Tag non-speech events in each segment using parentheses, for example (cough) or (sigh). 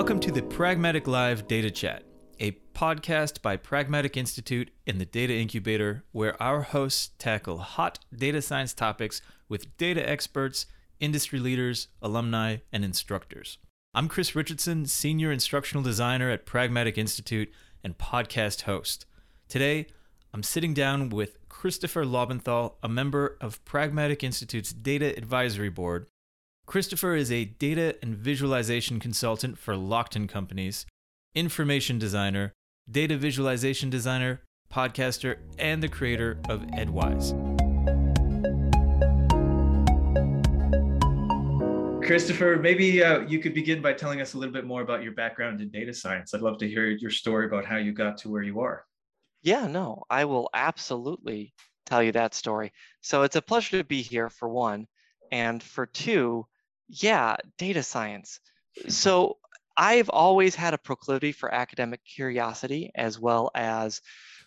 Welcome to the Pragmatic Live Data Chat, a podcast by Pragmatic Institute and the Data Incubator, where our hosts tackle hot data science topics with data experts, industry leaders, alumni, and instructors. I'm Chris Richardson, Senior Instructional Designer at Pragmatic Institute and podcast host. Today, I'm sitting down with Christopher Laubenthal, a member of Pragmatic Institute's Data Advisory Board. Christopher is a data and visualization consultant for Lockton Companies, information designer, data visualization designer, podcaster, and the creator of Edwise. Christopher, maybe uh, you could begin by telling us a little bit more about your background in data science. I'd love to hear your story about how you got to where you are. Yeah, no, I will absolutely tell you that story. So it's a pleasure to be here for one. And for two, yeah, data science. So I've always had a proclivity for academic curiosity as well as,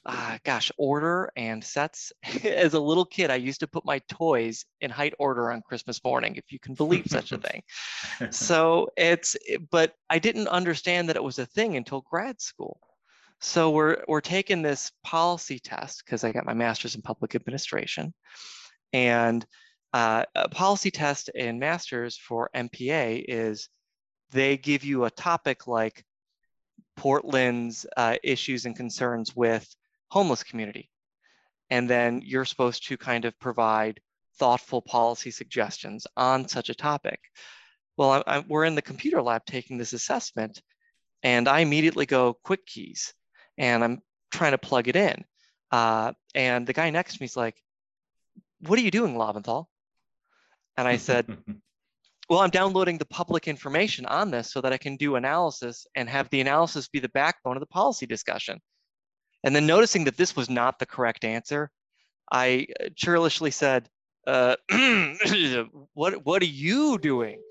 uh, gosh, order and sets. (laughs) as a little kid, I used to put my toys in height order on Christmas morning, if you can believe such a thing. (laughs) so it's, but I didn't understand that it was a thing until grad school. So we're, we're taking this policy test because I got my master's in public administration. And uh, a policy test in master's for MPA is they give you a topic like Portland's uh, issues and concerns with homeless community. And then you're supposed to kind of provide thoughtful policy suggestions on such a topic. Well, I, I, we're in the computer lab taking this assessment, and I immediately go quick keys and I'm trying to plug it in. Uh, and the guy next to me is like, What are you doing, Laubenthal? And I said, Well, I'm downloading the public information on this so that I can do analysis and have the analysis be the backbone of the policy discussion. And then noticing that this was not the correct answer, I uh, churlishly said, uh, (clears throat) what, what are you doing?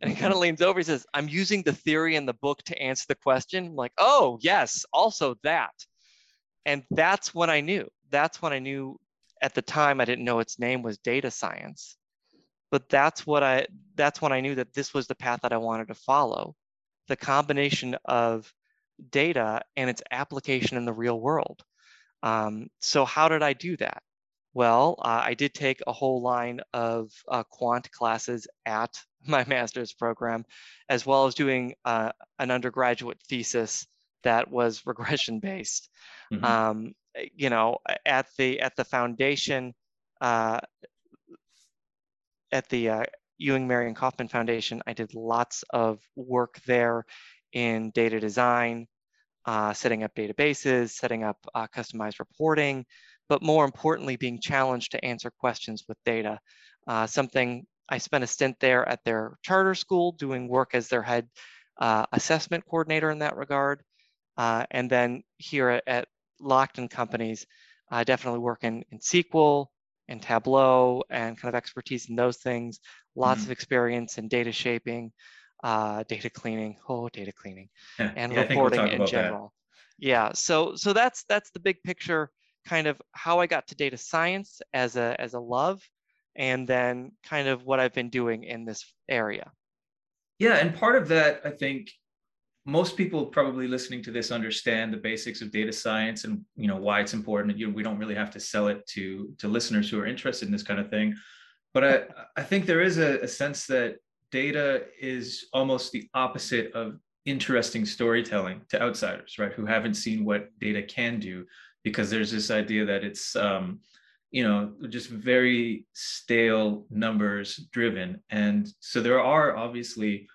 and he kind of leans over. He says, I'm using the theory in the book to answer the question. I'm like, oh, yes, also that. And that's when I knew. That's when I knew at the time I didn't know its name was data science. But that's what I that's when I knew that this was the path that I wanted to follow. The combination of data and its application in the real world. Um, so how did I do that? Well, uh, I did take a whole line of uh, quant classes at (laughs) my master's program, as well as doing uh, an undergraduate thesis that was (laughs) regression based. Mm-hmm. Um, you know, at the at the foundation, uh, at the uh, Ewing Marion Kauffman Foundation, I did lots of work there in data design, uh, setting up databases, setting up uh, customized reporting, but more importantly, being challenged to answer questions with data. Uh, something I spent a stint there at their charter school doing work as their head uh, assessment coordinator in that regard. Uh, and then here at, at Lockton Companies, I definitely work in SQL and Tableau and kind of expertise in those things, lots mm-hmm. of experience in data shaping, uh, data cleaning, oh, data cleaning, and yeah, reporting we'll in general. That. Yeah, so so that's that's the big picture, kind of how I got to data science as a as a love, and then kind of what I've been doing in this area. Yeah, and part of that, I think, most people probably listening to this understand the basics of data science and you know why it's important. You know, we don't really have to sell it to to listeners who are interested in this kind of thing. But I, I think there is a, a sense that data is almost the opposite of interesting storytelling to outsiders, right? Who haven't seen what data can do, because there's this idea that it's um, you know just very stale numbers driven and so there are obviously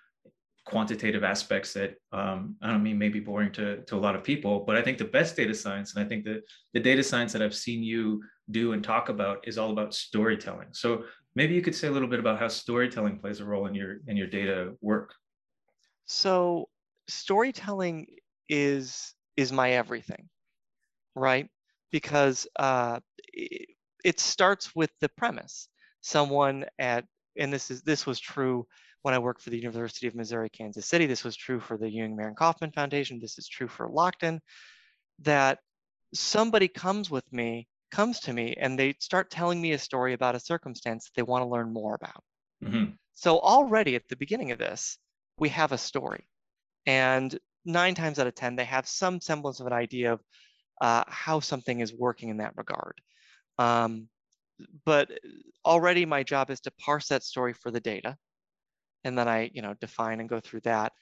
quantitative aspects that um, i don't mean maybe boring to, to a lot of people but i think the best data science and i think that the data science that i've seen you do and talk about is all about storytelling. So maybe you could say a little bit about how storytelling plays a role in your in your data work. So storytelling is is my everything right? Because uh, it starts with the premise. Someone at, and this is this was true when I worked for the University of Missouri, Kansas City. This was true for the Ewing Marion Kauffman Foundation. This is true for Lockton, that somebody comes with me, comes to me, and they start telling me a story about a circumstance that they want to learn more about. Mm-hmm. So already at the beginning of this, we have a story. And nine times out of 10, they have some semblance of an idea of uh, how something is working in that regard. Um, but already my job is to parse that story for the data. And then I, you know, define and go through that.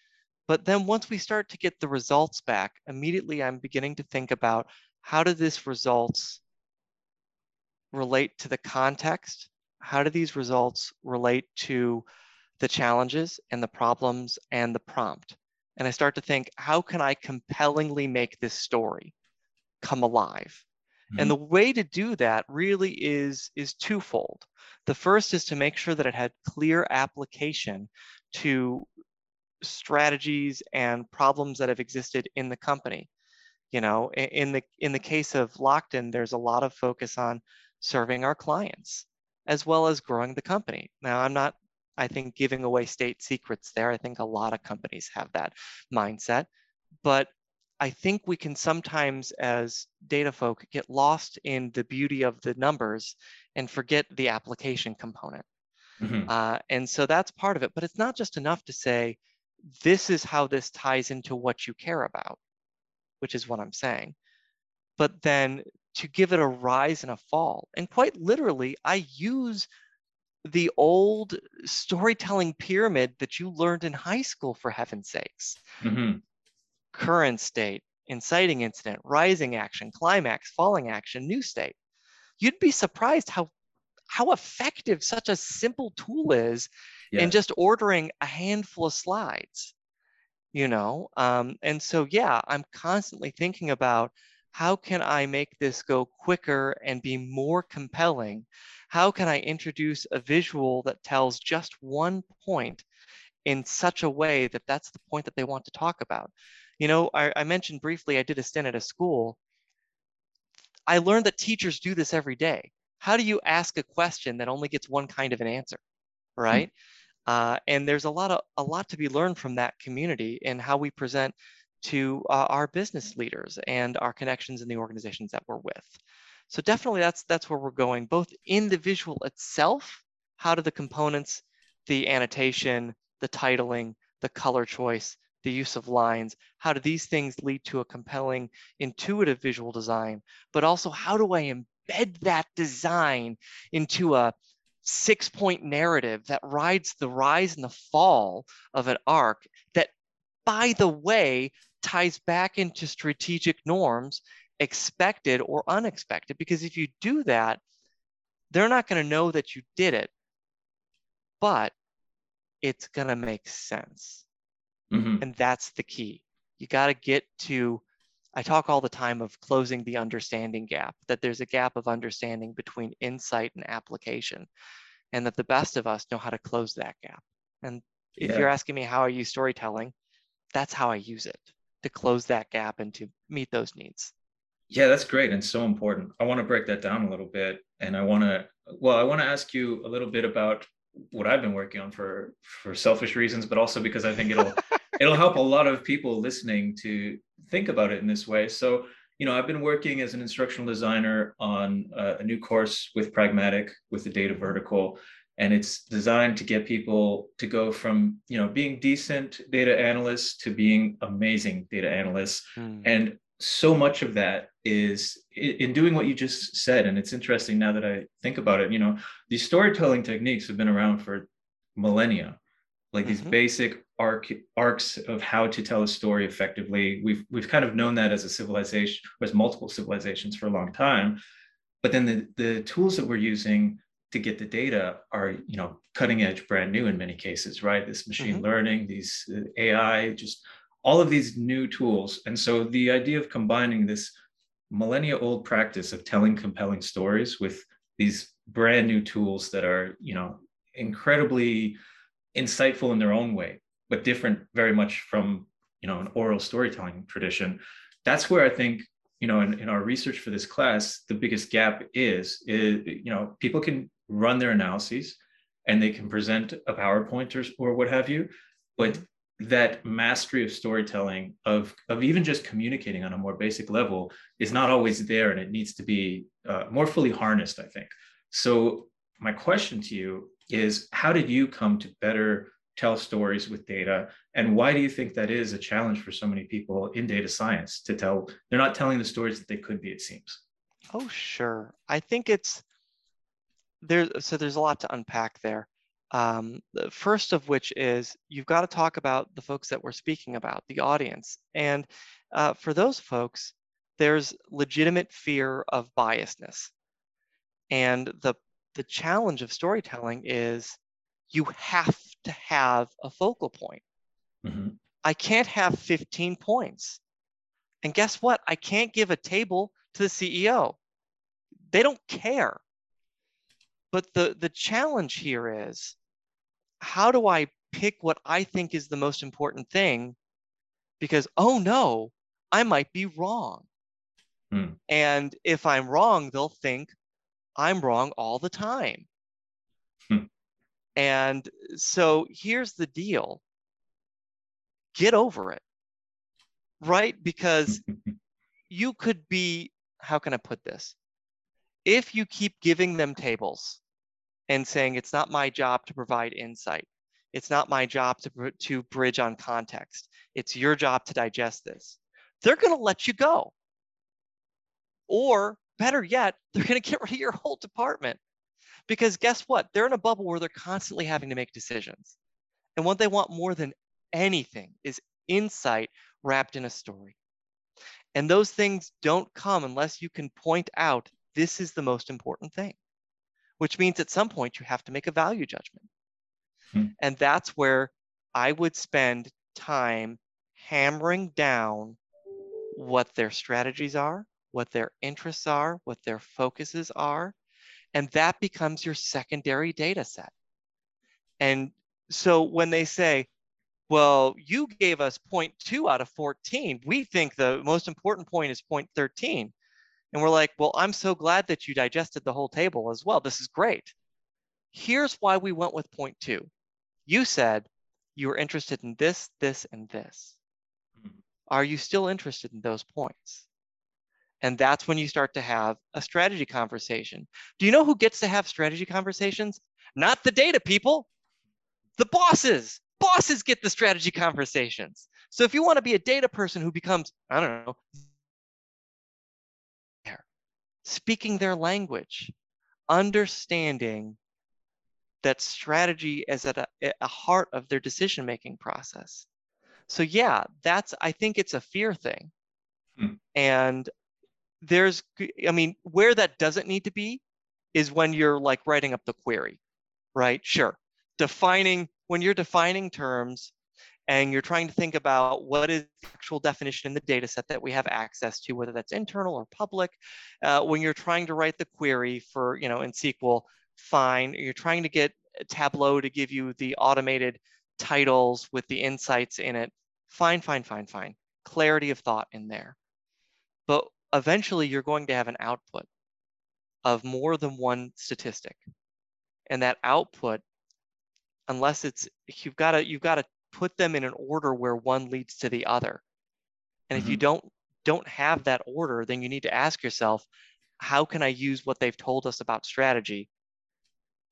But then once we start to get the results back, immediately I'm beginning to think about how do these results relate to the context? How do these results relate to the challenges and the problems and the prompt? And I start to think, how can I compellingly make this story come alive? Mm-hmm. And the way to do that really is, is twofold. The first is to make sure that it had clear application to strategies and problems that have existed in the company. You know, in the in the case of Lockton, there's a lot of focus on serving our clients as well as growing the company. Now, I'm not, I think, giving away state secrets there. I think a lot of companies have that mindset. But I think we can sometimes, as data folk, get lost in the beauty of the numbers and forget the application component. Mm-hmm. Uh, and so that's part of it. But it's not just enough to say, this is how this ties into what you care about, which is what I'm saying. But then to give it a rise and a fall. And quite literally, I use the old storytelling pyramid that you learned in high school, for heaven's sakes. Mm-hmm. Current state, inciting incident, rising action, climax, falling action, new state. You'd be surprised how how effective such a simple tool is yeah. in just ordering a handful of slides you know um, and so yeah i'm constantly thinking about how can I make this go quicker and be more compelling? How can I introduce a visual that tells just one point in such a way that that's the point that they want to talk about? You know, I, I mentioned briefly, I did a stint at a school. I learned that teachers do this every day. How do you ask a question that only gets one kind of an answer, hmm. right? Mm-hmm. Uh, and there's a lot of a lot to be learned from that community and how we present to uh, our business leaders and our connections in the organizations that we're with. So definitely that's that's where we're going, both in the visual itself, how do the components, the annotation, the titling, the color choice, the use of lines, how do these things lead to a compelling, intuitive visual design, but also how do I embed that design into a six point narrative that rides the rise and the fall of an arc that by the way, ties back into strategic norms, expected or unexpected. Because if you do that, they're not going to know that you did it, but it's going to make sense. Mm-hmm. And that's the key. You got to get to, I talk all the time of closing the understanding gap, that there's a gap of understanding between insight and application, and that the best of us know how to close that gap. And if yeah. you're asking me how I use storytelling, that's how I use it to close that gap and to meet those needs. Yeah, that's great and so important. I want to break that down a little bit. And I want to, well, I want to ask you a little bit about what I've been working on for for selfish reasons, but also because I think it'll (laughs) it'll help a lot of people listening to think about it in this way. So, you know, I've been working as an instructional designer on a, a new course with Pragmatic with the data vertical, and it's designed to get people to go from you know being decent data analysts to being amazing data analysts mm. and so much of that is in doing what you just said and it's interesting now that i think about it you know these storytelling techniques have been around for millennia like mm-hmm. these basic arc arcs of how to tell a story effectively we've we've kind of known that as a civilization as multiple civilizations for a long time but then the the tools that we're using to get the data are you know cutting edge brand new in many cases right this machine mm-hmm. learning these uh, ai just all of these new tools and so the idea of combining this millennia old practice of telling compelling stories with these brand new tools that are you know incredibly insightful in their own way but different very much from you know an oral storytelling tradition that's where i think you know in, in our research for this class the biggest gap is is you know people can run their analyses and they can present a PowerPoint or, or what have you. But that mastery of storytelling, of, of even just communicating on a more basic level, is not always there and it needs to be uh, more fully harnessed, I think. So, my question to you is how did you come to better tell stories with data? And why do you think that is a challenge for so many people in data science to tell? They're not telling the stories that they could be it seems. Oh sure. I think it's there so there's a lot to unpack there. Um, the first of which is you've got to talk about the folks that we're speaking about the audience. And uh, for those folks there's legitimate fear of biasness. And the the challenge of storytelling is you have to have a focal point. Mm-hmm. I can't have 15 points. And guess what? I can't give a table to the CEO. They don't care. But the, the challenge here is how do I pick what I think is the most important thing? Because, oh no, I might be wrong. Mm. And if I'm wrong, they'll think I'm wrong all the time. Hmm. And so here's the deal get over it, right? Because (laughs) you could be, how can I put this? If you keep giving them tables and saying, it's not my job to provide insight, it's not my job to, to bridge on context, it's your job to digest this, they're going to let you go. Or better yet, (laughs) they're going to get rid of your whole department. Because guess what? They're in a bubble where they're constantly having to make decisions. And what they want more than anything is insight wrapped in a story. And those things don't come unless you can point out this is the most important thing, which means at some point you have to make a value judgment. Hmm. And that's where I would spend time hammering down what their strategies are, what their interests are, what their focuses are, and that becomes your secondary data set. And so when they say, well, you gave us 0.2 out of 14, we think the most important point is 0.13. And we're like, well, I'm so glad that you digested the whole table as well. This is great. Here's why we went with 0.2. You said you were interested in this, this, and this. Hmm. Are you still interested in those points? And that's when you start to have a strategy conversation. Do you know who gets to have strategy conversations? Not the data people, the bosses. Bosses get the strategy conversations. So if you want to be a data person who becomes, I don't know, speaking their language, understanding that strategy is at a, a heart of their decision making process. So yeah, that's I think it's a fear thing. Hmm. And there's, I mean, where that doesn't need to be is when you're like writing up the query, right? Sure. Defining, when you're defining terms and you're trying to think about what is the actual definition in the data set that we have access to, whether that's internal or public, uh, when you're trying to write the query for, you know, in SQL, fine. You're trying to get Tableau to give you the automated titles with the insights in it. Fine, fine, fine, fine. Clarity of thought in there. But eventually you're going to have an output of more than one statistic. And that output, unless it's you've got to you've got to put them in an order where one leads to the other. And mm-hmm. if you mm-hmm. don't don't have that order, then you need to ask yourself, how can I use what they've told us about strategy?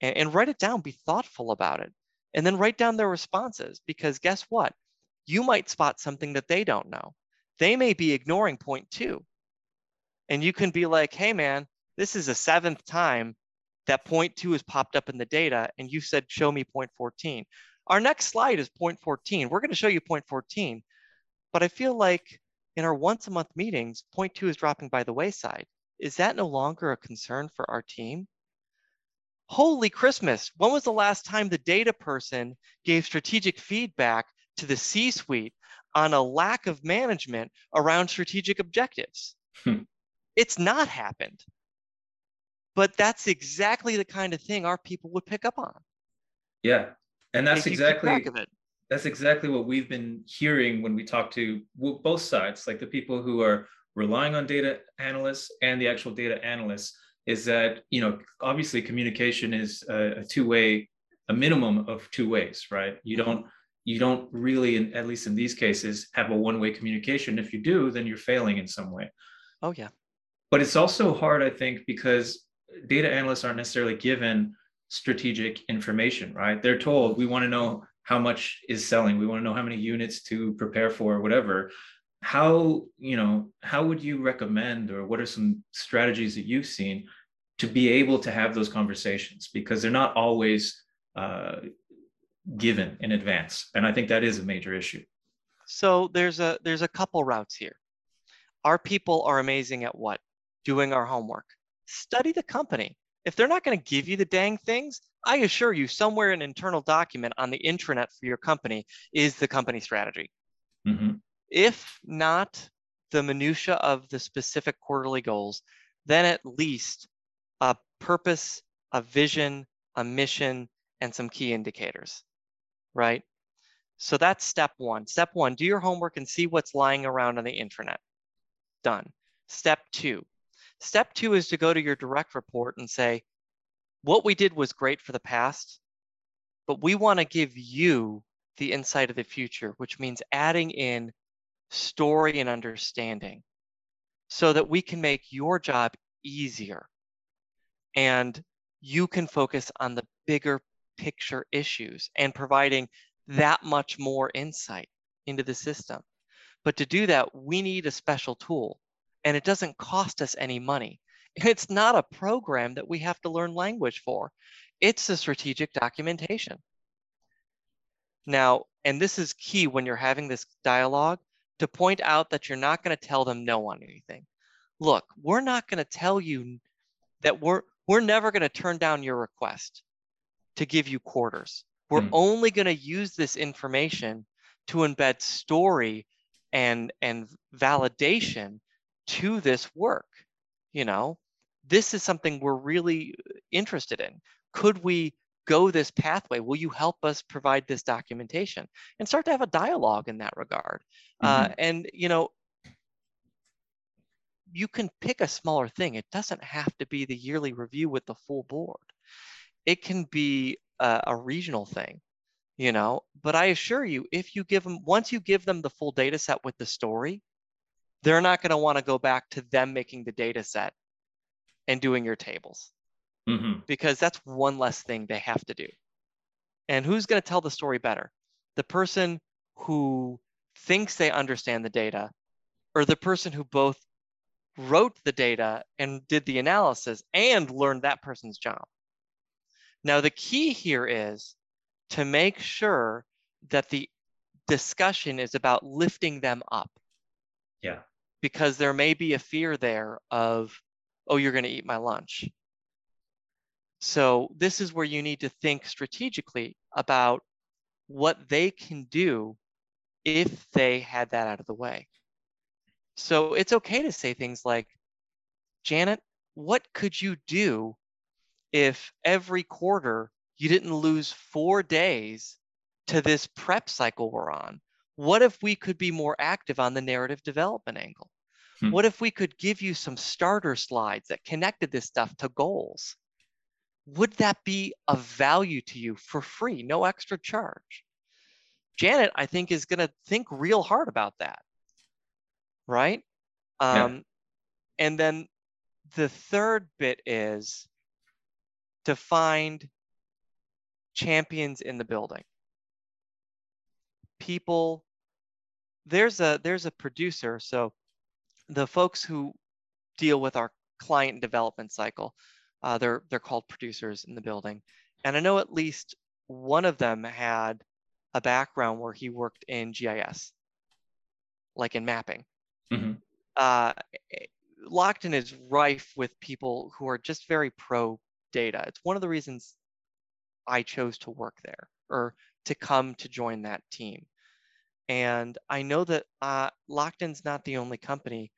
And, and write it down, be thoughtful about it. And then write down their responses because guess what? You might spot something that they don't know. They may be ignoring point two and you can be like, hey, man, this is the seventh time that point two has popped up in the data, and you said, show me point 14. Our next slide is point 14. We're going to show you point 14. But I feel like in our once a month meetings, point two is dropping by the wayside. Is that no longer a concern for our team? Holy Christmas, when was the last time the data person gave strategic feedback to the C suite on a lack of management around strategic objectives? Hmm. It's not happened. But that's exactly the kind of thing our people would pick up on. Yeah. And that's exactly that's exactly what we've been hearing when we talk to both sides, like the people who are relying on data analysts and the actual data analysts, is that you know obviously communication is a, a two-way, a minimum of two ways, right? You don't you don't really, at least in these cases, have a one-way communication. If you do, then you're failing in some way. Oh yeah. But it's also hard, I think, because data analysts aren't necessarily given strategic information, right? They're told we want to know how much is selling. We want to know how many units to prepare for whatever. How you know how would you recommend or what are some strategies that you've seen to be able to have those conversations? Because they're not always uh, given in advance and i think that is a major issue. So there's a there's a couple routes here. Our people are amazing at what doing our homework study the company if they're not going to give you the dang things i assure you somewhere in an internal document on the intranet for your company is the company strategy mm-hmm. if not the minutia of the specific quarterly goals then at least a purpose a vision a mission and some key indicators right? So that's step one. Step one, do your homework and see what's lying around on the intranet. Done. Step two. Step two is to go to your direct report and say, what we did was great for the past, but we want to give you the insight of the future, which means adding in story and understanding so that we can make your job easier and you can focus on the bigger picture issues and providing that much more insight into the system. But to do that, we need a special tool and it doesn't cost us any money. (laughs) It's not a program that we have to learn language for. It's a strategic documentation. Now, and this is key when you're having this dialogue to point out that you're not going to tell them no on anything. Look, we're not going to tell you that we're we're never going to turn down your request to give you quarters. We're mm. only going to use this information to embed story and and validation to this work. You know, this is something we're really interested in. Could we go this pathway? Will you help us provide this documentation and start to have a dialogue in that regard? Uh, mm-hmm. Uh, and you know, you can pick a smaller thing. It doesn't have to be the yearly review with the full board it can be a, a regional thing, you know. But I assure you, if you give them once you give them the full data set with the story, they're not going to want to go back to them making the data set and doing your tables mm-hmm. because that's one less thing they have to do. And who's going to tell the story better? The person who thinks they understand the data or the person who both wrote the data and did the analysis and learned that person's job. Now, the key here is to make sure that the discussion is about lifting them up. Yeah. Because there may be a fear there of, oh, you're going to eat my lunch. So, this is where you need to think strategically about what they can do if they had that out of the way. So, it's okay to say things like, Janet, what could you do if every quarter you didn't lose four days to this prep cycle we're on? What if we could be more active on the narrative development angle? Hmm. What if we could give you some starter slides that connected this stuff to goals? Would that be of value to you for free, no extra charge? Janet, I think, is going to think real hard about that. Right? Yeah. Um, and then the third bit is to find champions in the building. People, there's a there's a producer. So the folks who deal with our client development cycle, uh, they're they're called producers in the building, and I know at least one of them had a background where he worked in GIS, like in mapping. Mm-hmm. Uh, Lockton is rife with people who are just very pro data. It's one of the reasons I chose to work there or to come to join that team. And I know that uh, Lockton's not the only company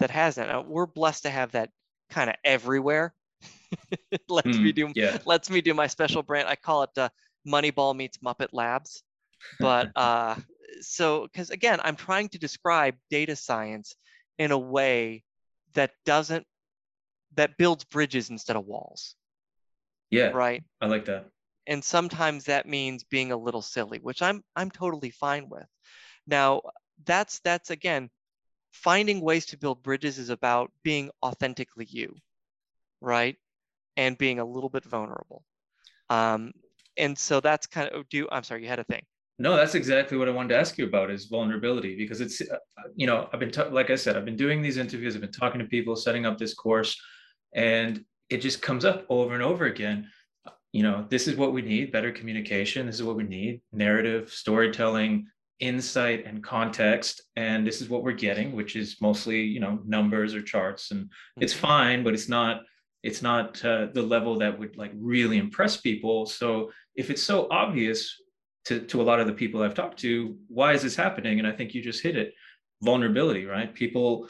that has that. Now, we're blessed to have that kind of everywhere. (laughs) lets mm, me do yeah. lets me do my special brand. I call it uh, Moneyball meets Muppet Labs. But (laughs) uh, so because again, I'm trying to describe data science in a way that doesn't that builds bridges instead of walls. Yeah. Right. I like that. And sometimes that means being a little silly, which I'm I'm totally fine with. Now, that's that's again finding ways to build bridges is about being authentically you, right? And being a little bit vulnerable. Um, and so that's kind of do i'm sorry you had a thing no that's exactly what i wanted to ask you about is vulnerability because it's uh, you know i've been t- like i said i've been doing these interviews i've been talking to people setting up this course and it just comes up over and over again you know this is what we need better communication this is what we need narrative storytelling insight and context and this is what we're getting which is mostly you know numbers or charts and mm-hmm. it's fine but it's not it's not uh, the level that would like really impress people. So if it's so obvious to, to a lot of the people i've talked to why is this happening? And i think you just hit it. Vulnerability right? People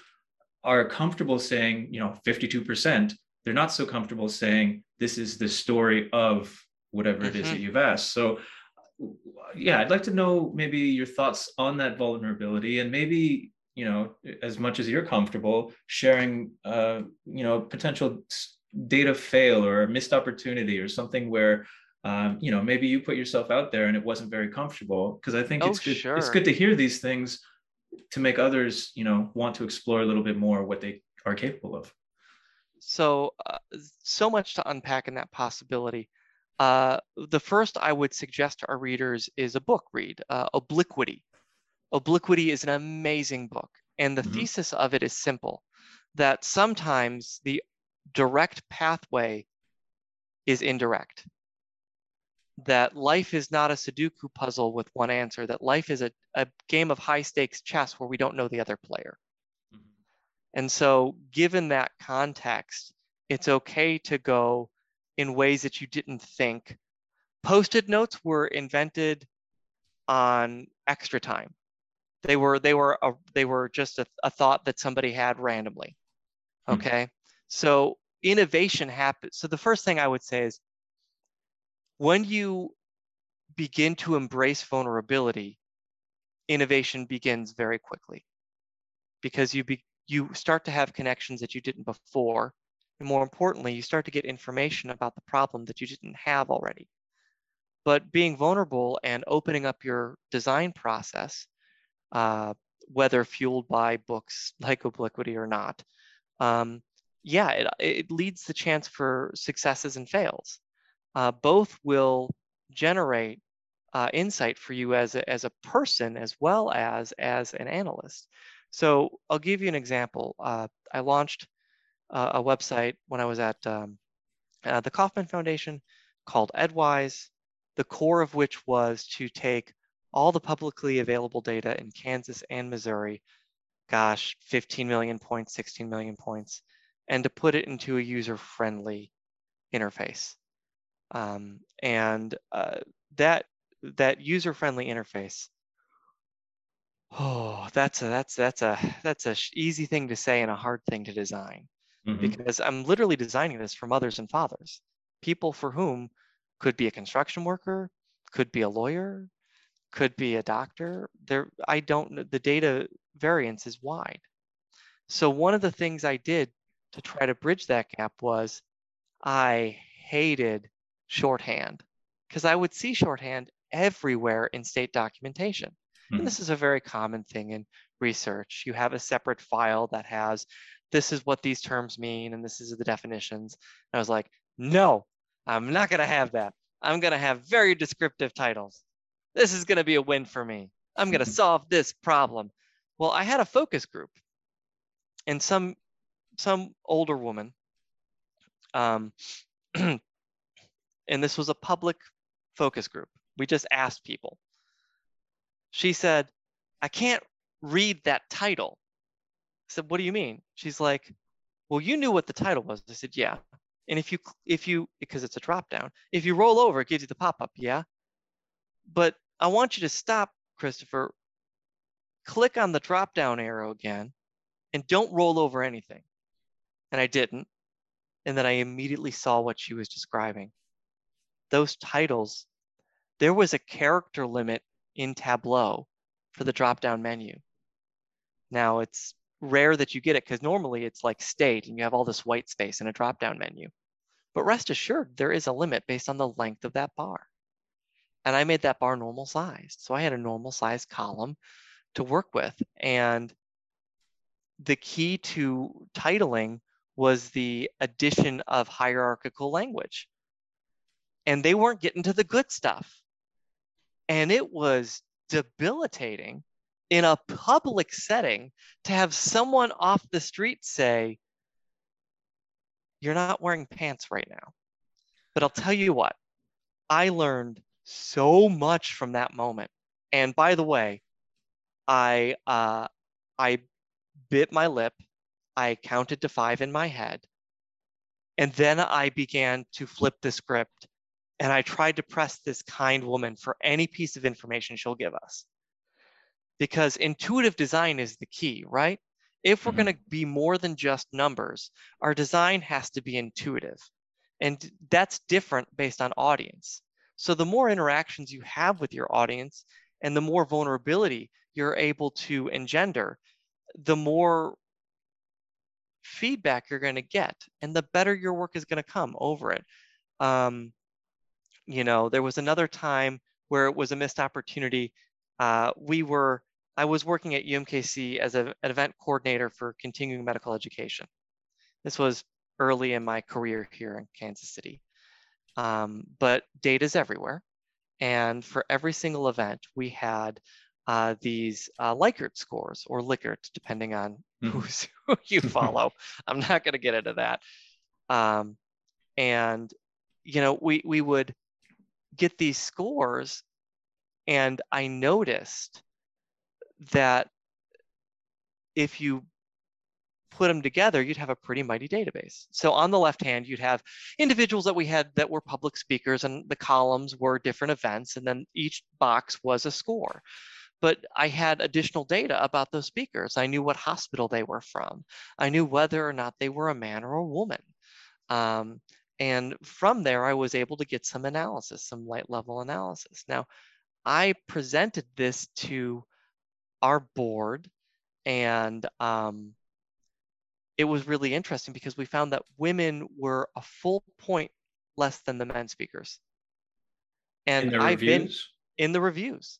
are comfortable saying you know 52% they're not so comfortable saying this is the story of whatever it is mm-hmm. that you've asked. So yeah i'd like to know maybe your thoughts on that vulnerability and maybe you know as much as you're comfortable sharing uh, you know potential data fail or a missed opportunity or something where um, you know maybe you put yourself out there and it wasn't very comfortable. Because i think oh, it's good sure. it's good to hear these things to make others you know want to explore a little bit more what they are capable of. So uh, so much to unpack in that possibility uh, the first I would suggest to our readers is a book read, uh, Obliquity. Obliquity is an amazing book. And the mm-hmm. thesis of it is simple that sometimes the direct pathway is indirect. That life is not a Sudoku puzzle with one answer, that life is a, a game of high stakes chess where we don't know the other player. Mm-hmm. And so, given that context, it's okay to go in ways that you didn't think. Post-it notes were invented on extra time. They were they were a, they were just a, a thought that somebody had randomly. Hmm. Okay, mm-hmm. so innovation happens. So the first thing I would say is when you begin to embrace vulnerability, innovation begins very quickly because you be, you start to have connections that you didn't before and more importantly, you start to get information about the problem that you didn't have already. But being vulnerable and opening up your design process, uh, whether fueled by books (laughs) like Obliquity or not, um, yeah, it, it leads the chance for successes and fails. Uh, both will generate uh, insight for you as a, as a person as well as as an analyst. So I'll give you an example. Uh, I launched uh, a website when I was at um, uh, the Kauffman Foundation called Edwise, the core of which was to take all the publicly available data in Kansas and Missouri, gosh, 15 million points, 16 million points, and to put it into a user-friendly interface. Um, and uh, that that user-friendly interface oh that's a that's that's a that's a easy thing to say and a hard thing to design mm-hmm. because I'm literally designing this for mothers and fathers, people for whom could be a construction worker, could be a lawyer, could be a doctor. There, I don't. The data variance is wide. So one of the things I did to try to bridge that gap was I hated shorthand because I would see shorthand everywhere in state documentation. Mm-hmm. And this is a very common thing in research. You have a separate file that has this is what these terms mean and this is the definitions. And I was like, no, I'm not going to have that. I'm going to have very descriptive titles. This is going to be a win for me. I'm going (laughs) to solve this problem. Well, I had a focus group and some some older woman um, (clears throat) and this was a public focus group. We just asked people. She said, I can't read that title said, what do you mean? She's like, well, you knew what the title was. I said, yeah. And if you, if you, because it's a drop down, if you roll over, it gives you the pop up. Yeah. But I want you to stop, Christopher, click on the drop down arrow again and don't roll over anything. And I didn't. And then I immediately saw what she was describing. Those titles, there was a character limit in Tableau for the drop down menu. Now it's rare that you get it because normally it's like state and you have all this white space in a drop down menu. But rest assured, there is a limit based on the length of that bar. And I made that bar normal sized. So I had a normal sized column to work with. And the key to titling was the addition of hierarchical language. and they weren't getting to the good stuff. And it was debilitating in a public setting to have someone off the street say, You're not wearing pants right now. But I'll tell you what, I learned so much from that moment. And by the way, I uh, I bit my lip. I counted to five in my head. And then I began to flip the script and I tried to press this kind woman for any piece of information she'll give us. Because intuitive design is the key, right? If we're mm-hmm. going to be more than just numbers, our design has to be intuitive. And that's different based on audience. So the more interactions you have with your audience and the more vulnerability you're able to engender, the more feedback you're going to get and the better your work is going to come over it. Um, you know, there was another time where it was a missed opportunity. Uh, we were, I was working at UMKC as a, an event coordinator for continuing medical education. This was early in my career here in Kansas City. Um, but data's everywhere. And for every single event, we had uh, these uh, Likert scores or Likert, depending on mm. who you (laughs) follow. I'm not going to get into that. Um, and, you know, we, we would get these scores, and I noticed that if you put them together, you'd have a pretty mighty database. So on the left hand, you'd have individuals that we had that were public speakers and the columns were different events and then each box was a score. But I had additional data about those speakers. I knew what hospital they were from. I knew whether or not they were a man or a woman. Um, and from there, I was able to get some analysis, some light level analysis. Now, I presented this to our board and um, it was really interesting because we found that women were a full point less than the men speakers. And I've reviews? been in the reviews.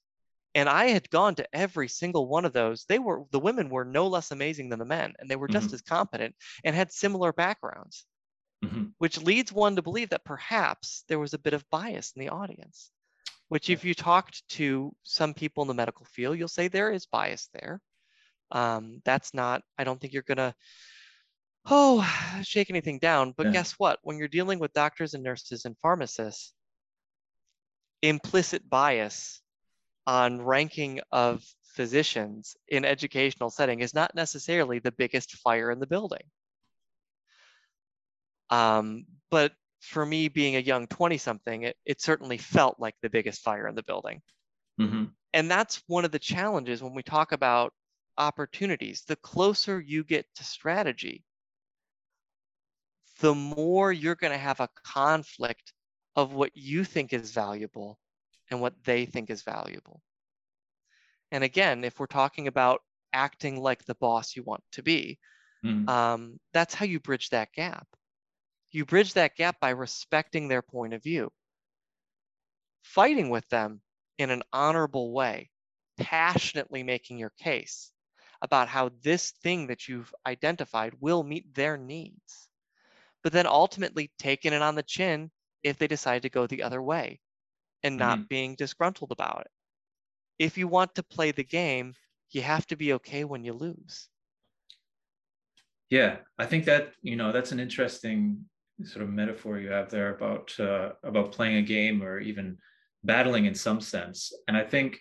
And I had gone to every single one of those. They were the women were no less amazing than the men, and they were just mm-hmm. as competent and had similar backgrounds, mm-hmm. which leads one to believe that perhaps there was a bit of bias in the audience. Which, if you talked to some people in the medical field, you'll say there is bias there. Um, that's not. I don't think you're gonna oh, (sighs) shake anything down. But yeah. guess what? When you're dealing with doctors and nurses and pharmacists, implicit bias on ranking of physicians in educational setting is not necessarily the biggest fire in the building. Um, but for me, being a young 20 something, it, it certainly felt like the biggest fire in the building. Mm-hmm. And that's one of the challenges when we talk about opportunities. The closer you get to strategy, the more you're going to have a conflict of what you think is valuable and what they think is valuable. And again, if we're talking about acting like the boss you want to be, mm-hmm. um, that's how you bridge that gap. You bridge that gap by respecting their point of view, fighting with them in an honorable way, passionately making your case about how this thing that you've identified will meet their needs but then ultimately taking it on the chin if they decide to go the other way and not mm-hmm. being disgruntled about it. If you want to play the game, you have to be okay when you lose. Yeah, I think that you know that's an interesting sort of metaphor you have there about uh, about playing a game or even battling in some sense. And I think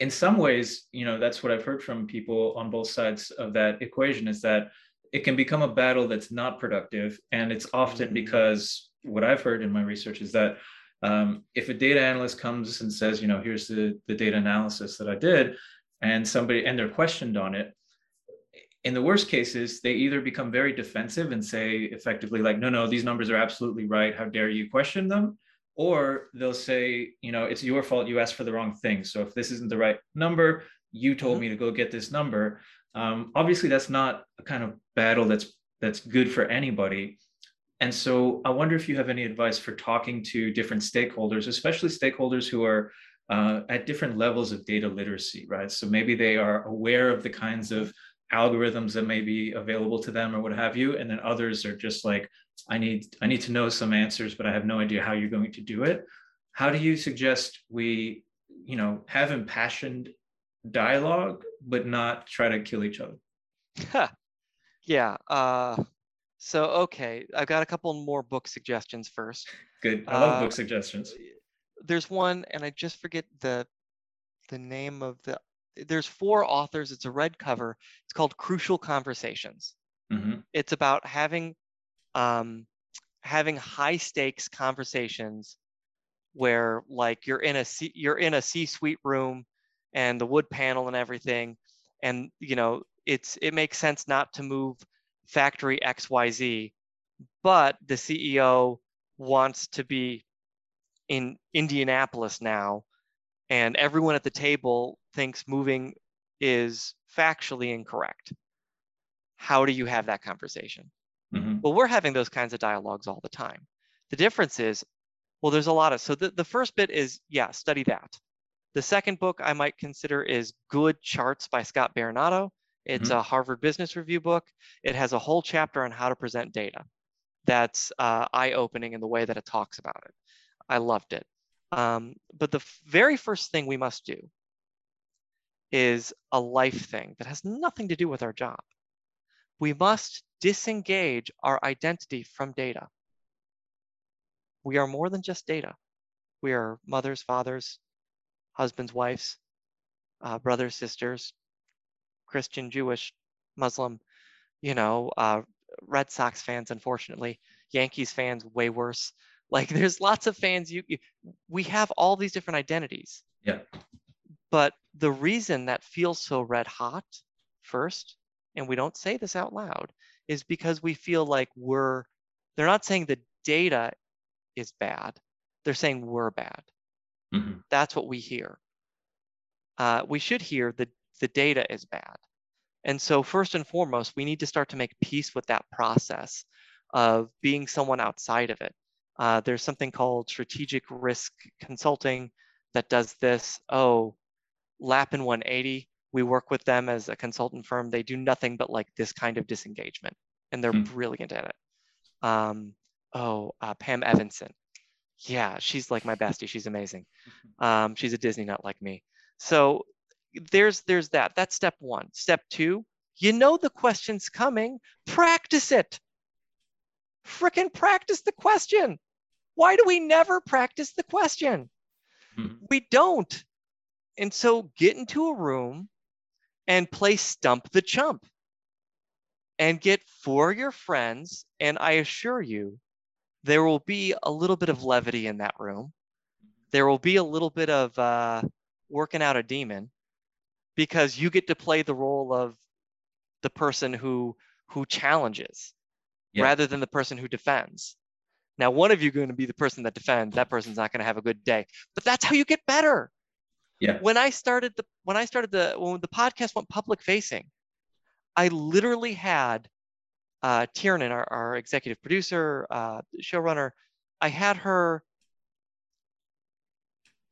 in some ways, you know, that's what I've heard from people on both sides of that equation is that it can become a battle that's not productive. And it's often mm. because what I've heard in my research is that um, if a data analyst comes and says, you know, here's the, the data analysis that I did, and somebody and they're questioned on it, in the worst cases, they either become very defensive and say effectively, like, no, no, these numbers are absolutely right. How dare you question them? Or they'll say, you know, it's your fault. You asked for the wrong thing. So if this isn't the right number, you told mm-hmm. me to go get this number. Um, obviously, that's not a kind of battle that's that's good for anybody. And so, I wonder if you have any advice for talking to different stakeholders, especially stakeholders who are uh, at different levels of data literacy, right? So maybe they are aware of the kinds of algorithms that may be available to them or what have you and then others are just like i need i need to know some answers but i have no idea how you're going to do it. How do you suggest we you know have impassioned dialogue but not try to kill each other? Yeah uh so okay i've got a couple more book suggestions first. Good i love uh, book suggestions. there's one and i just forget the the name of the there's four authors. It's a red cover. It's called Crucial Conversations. Mm-hmm. It's about having um, having high stakes conversations where like you're in a C, you're in a C-suite room and the wood panel and everything, and you know it's it makes sense not to move factory XYZ, but the CEO wants to be in Indianapolis now and everyone at the table thinks moving is factually incorrect. How do you have that conversation? Mm-hmm. Well, we're having those kinds of dialogues all the time. The difference is, well, there's a lot of, so the, the first bit is, yeah, study that. The second book I might consider is Good Charts by Scott Berinato. It's mm-hmm. a Harvard Business Review book. It has a whole chapter on how to present data. That's uh, eye opening in the way that it talks about it. I loved it. Um, but the very first thing we must do is a life thing that has nothing to do with our job. We must disengage our identity from data. We are more than just data. We are mothers, fathers, husbands, wives, uh, brothers, sisters, Christian, Jewish, Muslim, you know, uh, Red Sox fans, unfortunately, Yankees fans, way worse. (laughs) Like there's lots of fans. You, you we have all these different identities. Yeah. But the reason that feels so red hot first, and we don't say this out loud, is because we feel like we're. They're not saying the data is bad. They're saying we're bad. Mm-hmm. That's what we hear. Uh, we should hear that the data is bad. And so, first and foremost, we need to start to make peace with that process of being someone outside of it. Uh, there's something called strategic risk consulting that does this. Oh, Lapin 180, we work with them as a consultant firm. They do nothing but like this kind of disengagement, and they're mm. brilliant at it. Um, oh, uh, Pam Evanson. Yeah, she's like my bestie. She's amazing. (laughs) Um, she's a Disney nut like me. So there's there's that. That's step one. Step two, you know the question's coming. Practice it freaking practice the question. Why do we never practice the question? Mm-hmm. We don't. And so get into a room and play stump the chump and get for your friends. And I assure you, there will be a little bit of levity in that room. There will be a little bit of uh, working out a demon because you get to play the role of the person who who challenges yeah. rather than the person who defends. Now, one of you going to be the person that defends. That person's not going to have a good day, but that's how you get better. Yeah. When I started the when I started the when the podcast went public facing, I literally had uh, Tiernan, our, our executive producer, uh, showrunner, I had her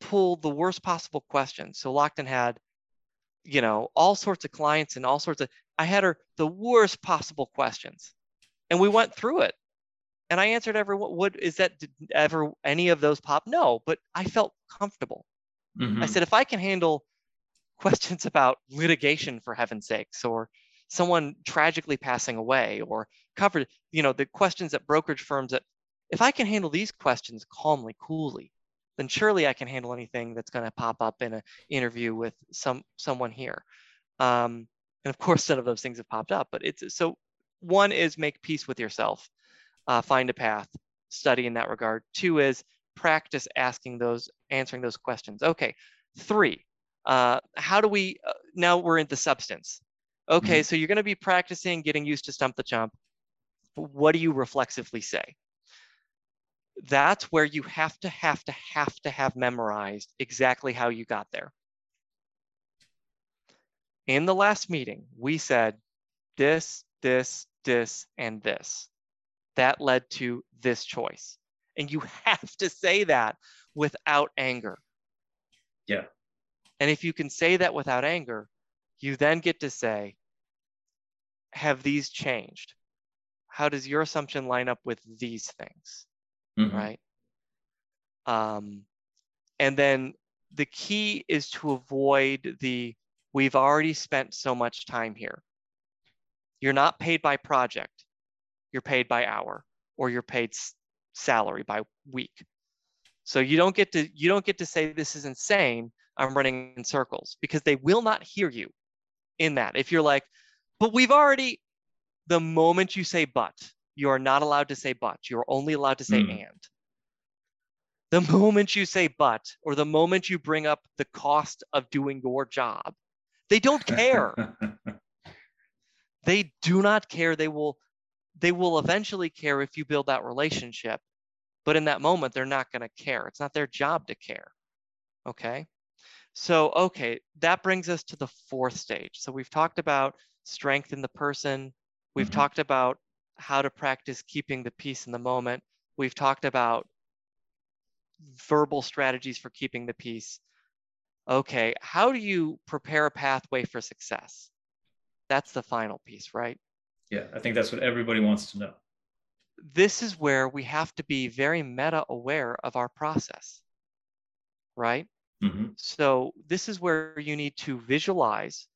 pull the worst possible questions. So Lockton had, you know, all sorts of clients and all sorts of. I had her the worst possible questions and we went through it and i answered every what is that did ever any of those pop no but i felt comfortable mm-hmm. i said if i can handle questions (laughs) about litigation for heaven's sakes or someone tragically passing away or covered you know the questions at brokerage firms that if i can handle these questions calmly coolly then surely i can handle anything that's going to pop up in an interview with some someone here um, and of course none of those things have popped up but it's so one is make peace with yourself, uh, find a path, study in that regard. Two is practice asking those, answering those questions. Okay. Three, uh, how do we, uh, now we're into substance. Okay, mm-hmm. so you're going to be practicing getting used to stump the chump. What do you reflexively say? That's where you have to, have to, have to have memorized exactly how you got there. In the last meeting, we said this, this, this, and this. That led to this choice. And you (laughs) have to say that without anger. Yeah. And if you can say that without anger, you then get to say, have these changed? How does your assumption line up with these things? Mhm. right? Um, and then the key is to avoid the we've already spent so much time here. You're not paid by project, you're paid by hour, or you're paid s- salary by week. So you don't get to you don't get to say this is insane. I'm running in circles because they will not hear you in that. If you're like, but we've already, the moment you say but, you are not allowed to say but. You're only allowed to say Mm. and. The moment you say but, or the moment you bring up the cost of doing your job, they don't care. (laughs) they do not care. They will, they will eventually care if you build that relationship. But in that moment, they're not going to care. It's not their job to care. Okay. So, okay, that brings us to the fourth stage. So we've talked about strength in the person. We've Mhm. talked about how to practice keeping the peace in the moment. We've talked about verbal strategies for keeping the peace. Okay, how do you prepare a pathway for success? That's the final piece, right? yeah, I think that's what everybody wants to know. This is where we have to be very meta aware of our process, right? Mhm. So this is where you need to visualize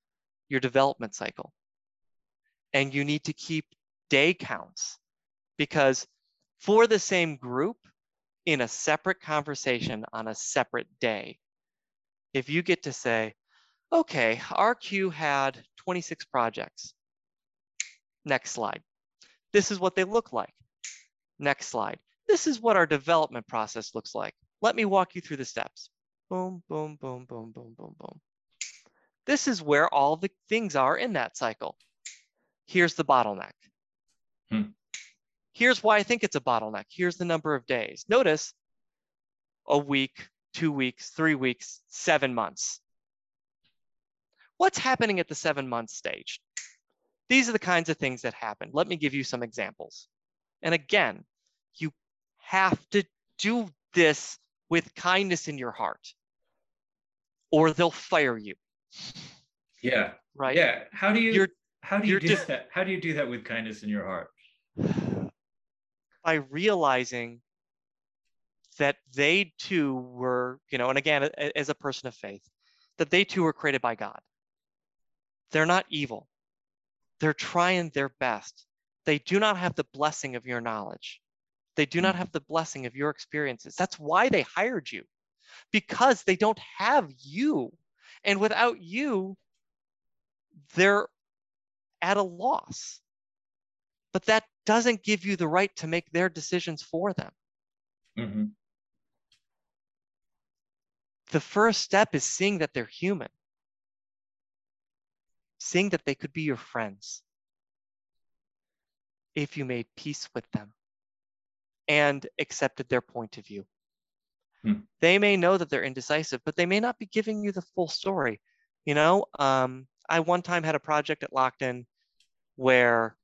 your development cycle. And you need to keep day counts because for the same group in a separate conversation on a separate day, if you get to say, okay, RQ had 26 projects. Next slide. This is what they look like. Next slide. This is what our development process looks like. Let me walk you through the steps. Boom, boom, boom, boom, boom, boom, boom. This is where all the things are in that cycle. Here's the bottleneck. Hmm. Here's why I think it's a bottleneck. Here's the number of days. Notice a week, two weeks, three weeks, seven months. What's happening at the seven month stage? These are the kinds of things that happen. Let me give you some examples. And again, you have to do this with kindness in your heart, or they'll fire you, Yeah. right? Yeah. How do you You're- how do you do just- that? How do you do that with kindness in your heart? (sighs) by realizing that they too were, you know, and again, as a person of faith, that they too were created by God. They're not evil. They're trying their best. They do not have the blessing of your knowledge. They do not Mhm. have the blessing of your experiences. That's why they hired you, because they don't have you. And without you, they're at a loss. But that doesn't give you the right to make their decisions for them. Mhm. the first step is seeing that they're human, seeing that they could be your friends if you made peace with them and accepted their point of view. Hmm. They may know that they're indecisive, but they may not be giving you the full story. You know, um, I one time had a project at Lockton where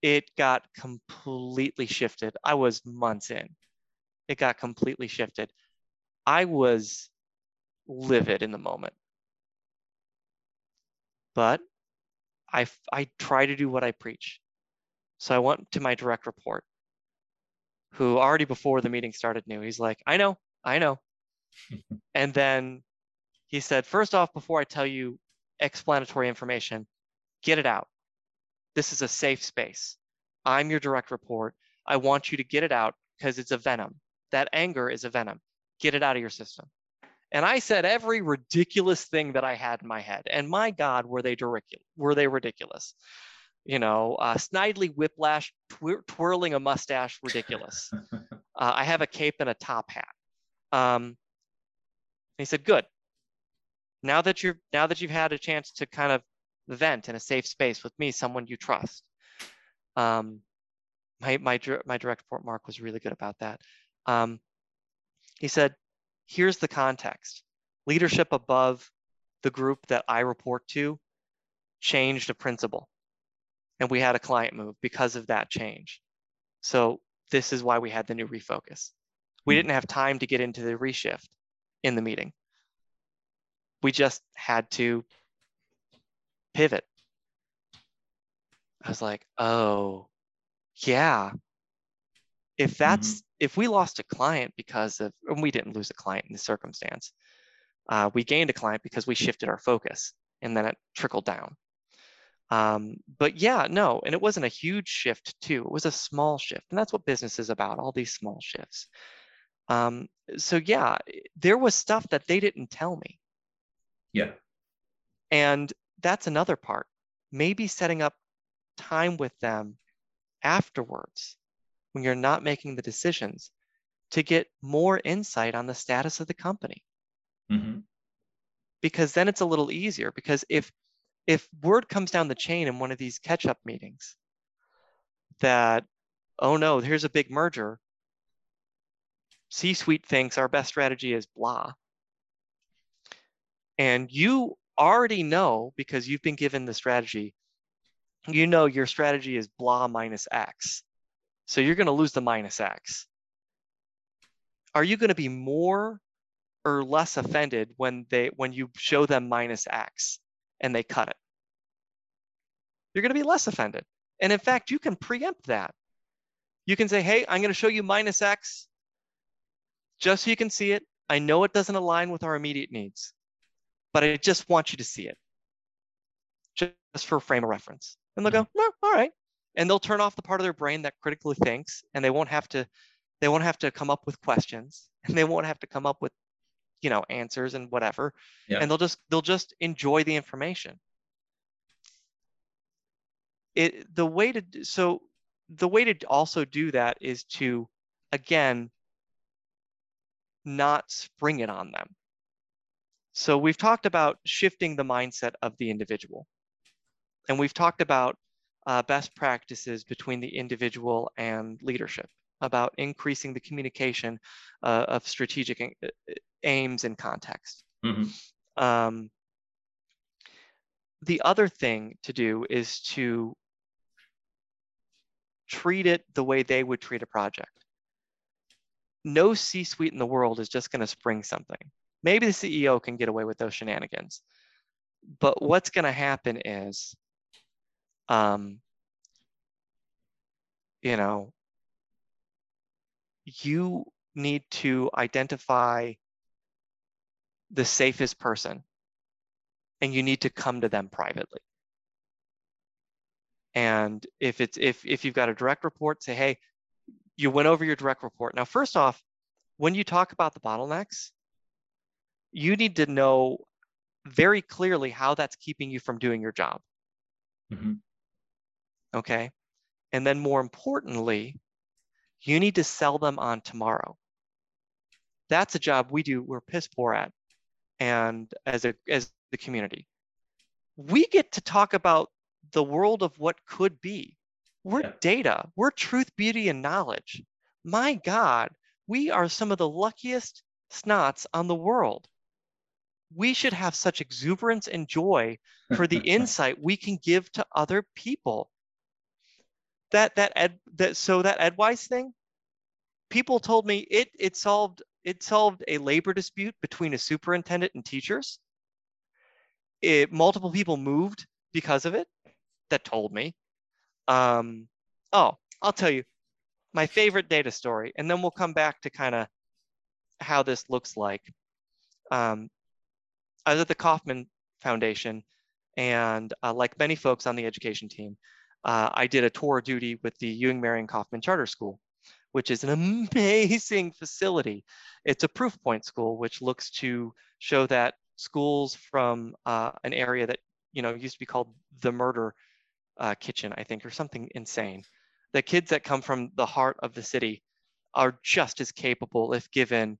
it got completely shifted. I was months in. It got completely shifted. I was livid in the moment. But I try to do what I preach. So I went to my direct report, who already before the meeting started knew. He's like, I know, I know. (laughs) and then he said, first off, before I tell you explanatory information, get it out. This is a safe space. I'm your direct report. I want you to get it out because it's a venom. That anger is a venom. Get it out of your system. And I said every ridiculous thing that I had in my head. And my God, were they? Were they ridiculous? You know, uh, snidely whiplash, twir- twirling a mustache, ridiculous. (laughs) uh, I have a cape and a top hat. Um, he said, "Good. Now that you're now that you've had a chance to kind of vent in a safe space with me, someone you trust." Um, my my my direct report Mark was really good about that. Um, he said, "Here's the context. Leadership above the group that I report to changed a principle, and we had a client move because of that change. So this is why we had the new refocus. We Hmm. didn't have time to get into the reshift in the meeting. We just had to pivot. I was like, oh, yeah. If that's mm-hmm. if we lost a client because of, and we didn't lose a client in the circumstance, uh, we gained a client because we shifted our focus, and then it trickled down. Um, but yeah, no, and it wasn't a huge shift too. It was a small shift, and that's what business is about. All these small shifts. Um, so yeah, there was stuff that they didn't tell me. Yeah. And that's another part. Maybe setting up time with them afterwards when you're not making the decisions to get more insight on the status of the company. Mm-hmm. Because then it's a little easier. Because if if word comes down the chain in one of these catch-up meetings that, oh no, here's a big merger, C-suite thinks our best strategy is blah. And you already know because you've been given the strategy, you know your strategy is blah minus X. So you're going to lose the minus X. Are you going to be more or less offended when they when you show them minus X and they cut it? You're going to be less offended. And in fact, you can preempt that. You can say, hey, I'm going to show you minus X just so you can see it. I know it doesn't align with our immediate needs but I just want you to see it just for frame of reference. And they'll go, mm-hmm. no, all right. And they'll turn off the part of their brain that critically thinks and they won't have to, they won't have to come up with questions and they won't have to come up with, you know, answers and whatever. Yeah. And they'll just, they'll just enjoy the information. It, the way to, so the way to also do that is to, again, not spring it on them. So we've talked about shifting the mindset of the individual. And we've talked about uh, best practices between the individual and leadership, about increasing the communication uh, of strategic aims and context. Mm-hmm. Um, the other thing to do is to treat it the way they would treat a project. No C suite in the world is just going to spring something. Maybe the CEO can get away with those shenanigans. But what's going to happen is, um, you know, you need to identify the safest person and you need to come to them privately. And if it's if if you've got a direct report, say, hey, you went over your direct report. Now, first off, when you talk about the bottlenecks, you need to know very clearly how that's keeping you from doing your job. Mm-hmm. Okay. And then more importantly, you need to sell them on tomorrow. That's a job we do, we're piss poor at. And as a as the community. We get to talk about the world of what could be. We're yeah. data, we're truth, beauty, and knowledge. My God, we are some of the luckiest snots on the world we should have such exuberance and joy for the (laughs) insight we can give to other people. That that ed that so that Edwise thing, people told me it it solved it solved a labor dispute between a superintendent and teachers. It multiple people moved because of it. That told me. Um, oh, I'll tell you my favorite data story, and then we'll come back to kind of how this looks like. Um, I was at the Kauffman Foundation, and uh, like many folks on the education team, uh, I did a tour of duty with the Ewing Marion Kauffman Charter School, which is an amazing facility. It's a proof point school, which looks to show that schools from uh, an area that you know used to be called the murder uh, kitchen, I think, or something insane. The kids that come from the heart of the city are just as capable if given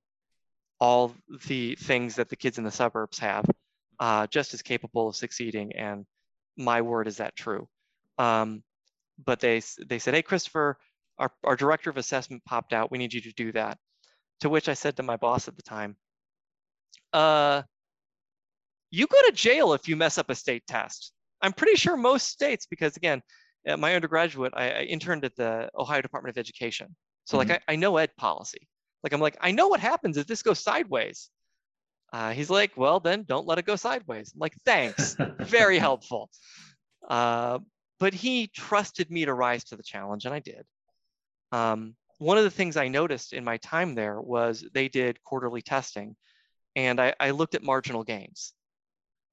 all the things that the kids in the suburbs have, uh, just as capable of succeeding. And my word, is that true? Um, but they, they said, hey, Christopher, our, our director of assessment popped out. We need you to do that. To which I said to my boss at the time, uh, you go to jail if you mess up a state test. I'm pretty sure most states, because again, at my undergraduate, I, I interned at the Ohio Department of Education. So mm-hmm. like I, I know ed policy. Like, I'm like, I know what happens if this goes sideways. Uh, he's like, well, then don't let it go sideways. I'm like, thanks, (laughs) very helpful. Uh, but he trusted me to rise to the challenge, and I did. Um, one of the things I noticed in my time there was they did quarterly testing, and I, I looked at marginal gains,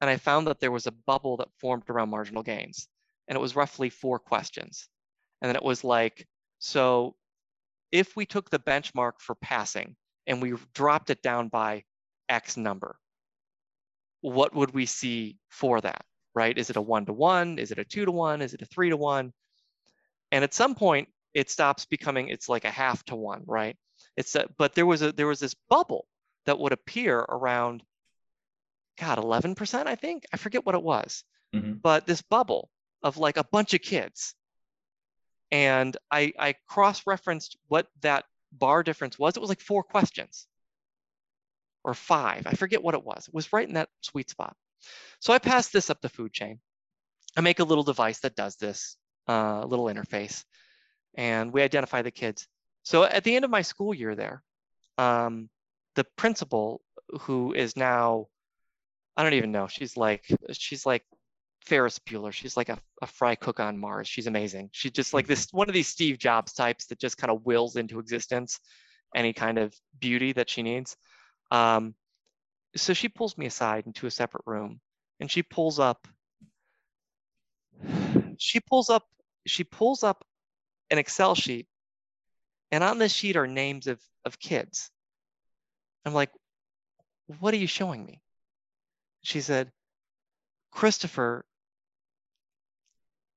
and I found that there was a bubble that formed around marginal gains, and it was roughly four questions, and then it was like, so if we took the benchmark for passing and we dropped it down by X number, what would we see for that, right? Is it a one to one? Is it a two to one? Is it a three to one? And at some point, it stops becoming, it's like a half to one, right? It's a, but there was a there was this bubble that would appear around, God, 11%, I think. I forget what it was. Mm-hmm. But this bubble of like a bunch of kids. And I, I cross-referenced what that bar difference was. It was like four questions or five. I forget what it was. It was right in that sweet spot. So I pass this up the food chain. I make a little device that does this, a uh, little interface, and we identify the kids. So at the end of my school year there, um, the principal, who is now, I don't even know, she's like, she's like Ferris Bueller. She's like a, a fry cook on Mars. She's amazing. She's just like this one of these Steve Jobs types that just kind of wills into existence any kind of beauty that she needs. Um, so she pulls me aside into a separate room and she pulls up (sighs) she pulls up she pulls up an excel sheet and on this sheet are names of of kids. I'm like what are you showing me? She said christopher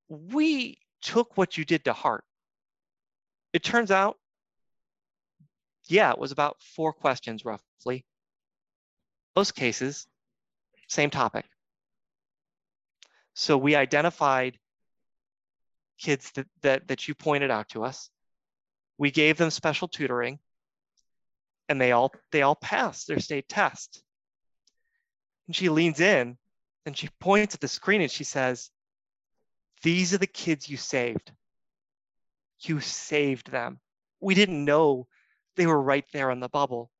we took what you did to heart. It turns out yeah it was about four questions roughly most cases, same topic. So we identified kids that, that, that you pointed out to us. We gave them special tutoring and they all they all passed their state test. And she leans in and she points at the screen and she says, These are the kids you saved. You saved them. We didn't know they were right there on the bubble.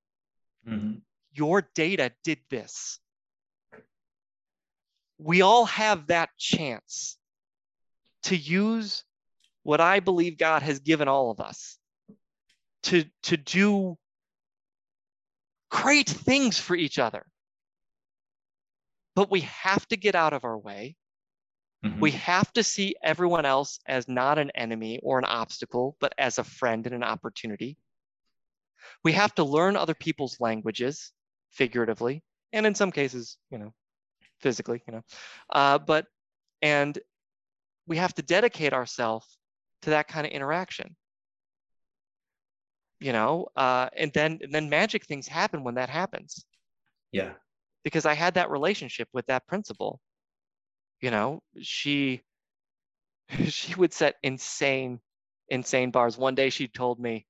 Mm-hmm your data did this. We all have that chance to use what I believe God has given all of us to, to do great things for each other. But we have to get out of our way. Mm-hmm. We have to see everyone else as not an enemy or an obstacle, but as a friend and an opportunity. We have to learn other people's languages figuratively, and in some cases, you know, physically, you know. Uh, but and we have to dedicate ourselves to that kind of interaction. You know, uh, and then and then magic things happen when that happens. Yeah. Because I had that relationship with that principal. You know, she (laughs) she would set insane, insane bars. One day she told me,